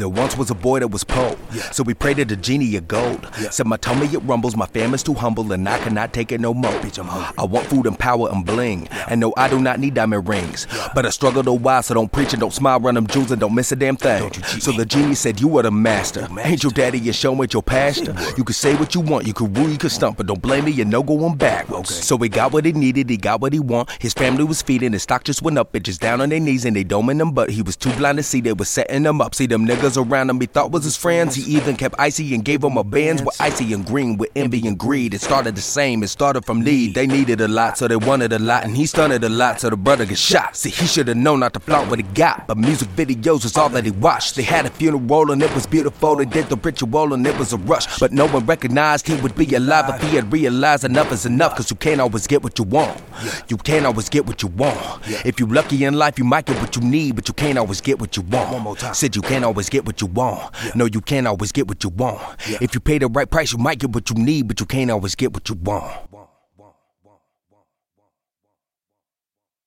There once was a boy that was poor. Yeah. So we prayed to the genie of gold. Yeah. Said my tummy it rumbles, my family's too humble, and I cannot take it no more. Bitch, I'm hungry. I want food and power and bling. And no, I do not need diamond rings. But I struggled a while, so don't preach and don't smile, run them jewels and don't miss a damn thing. Don't you cheat so the genie said, You are the master. Ain't your daddy and show with your pastor. You can say what you want, you can rule, you can stump, but don't blame me, you no going backwards. Okay. So he got what he needed, he got what he want. His family was feeding, his stock just went up, bitches down on their knees and they doming them, but he was too blind to see they was setting them up. See them niggas around him, he thought was his friends. He even kept icy and gave them a bands with icy and green with envy and greed. It started the same, it started from need. They needed a lot, so they wanted a lot, and he stunted a lot, so the brother got shot. See, he should have known not to flaunt what he got, but music videos was all that he watched. They had a funeral and it was beautiful. They did the ritual and it was a rush, but no one recognized he would be alive if he had realized enough is enough. Cause you can't always get what you want. You can't always get what you want. If you're lucky in life, you might get what you need, but you can't always get what you want. One more time. Said you can't always get what you want. No, you can't always get what you want. If you pay the right price, you might get what you need, but you can't always get what you want.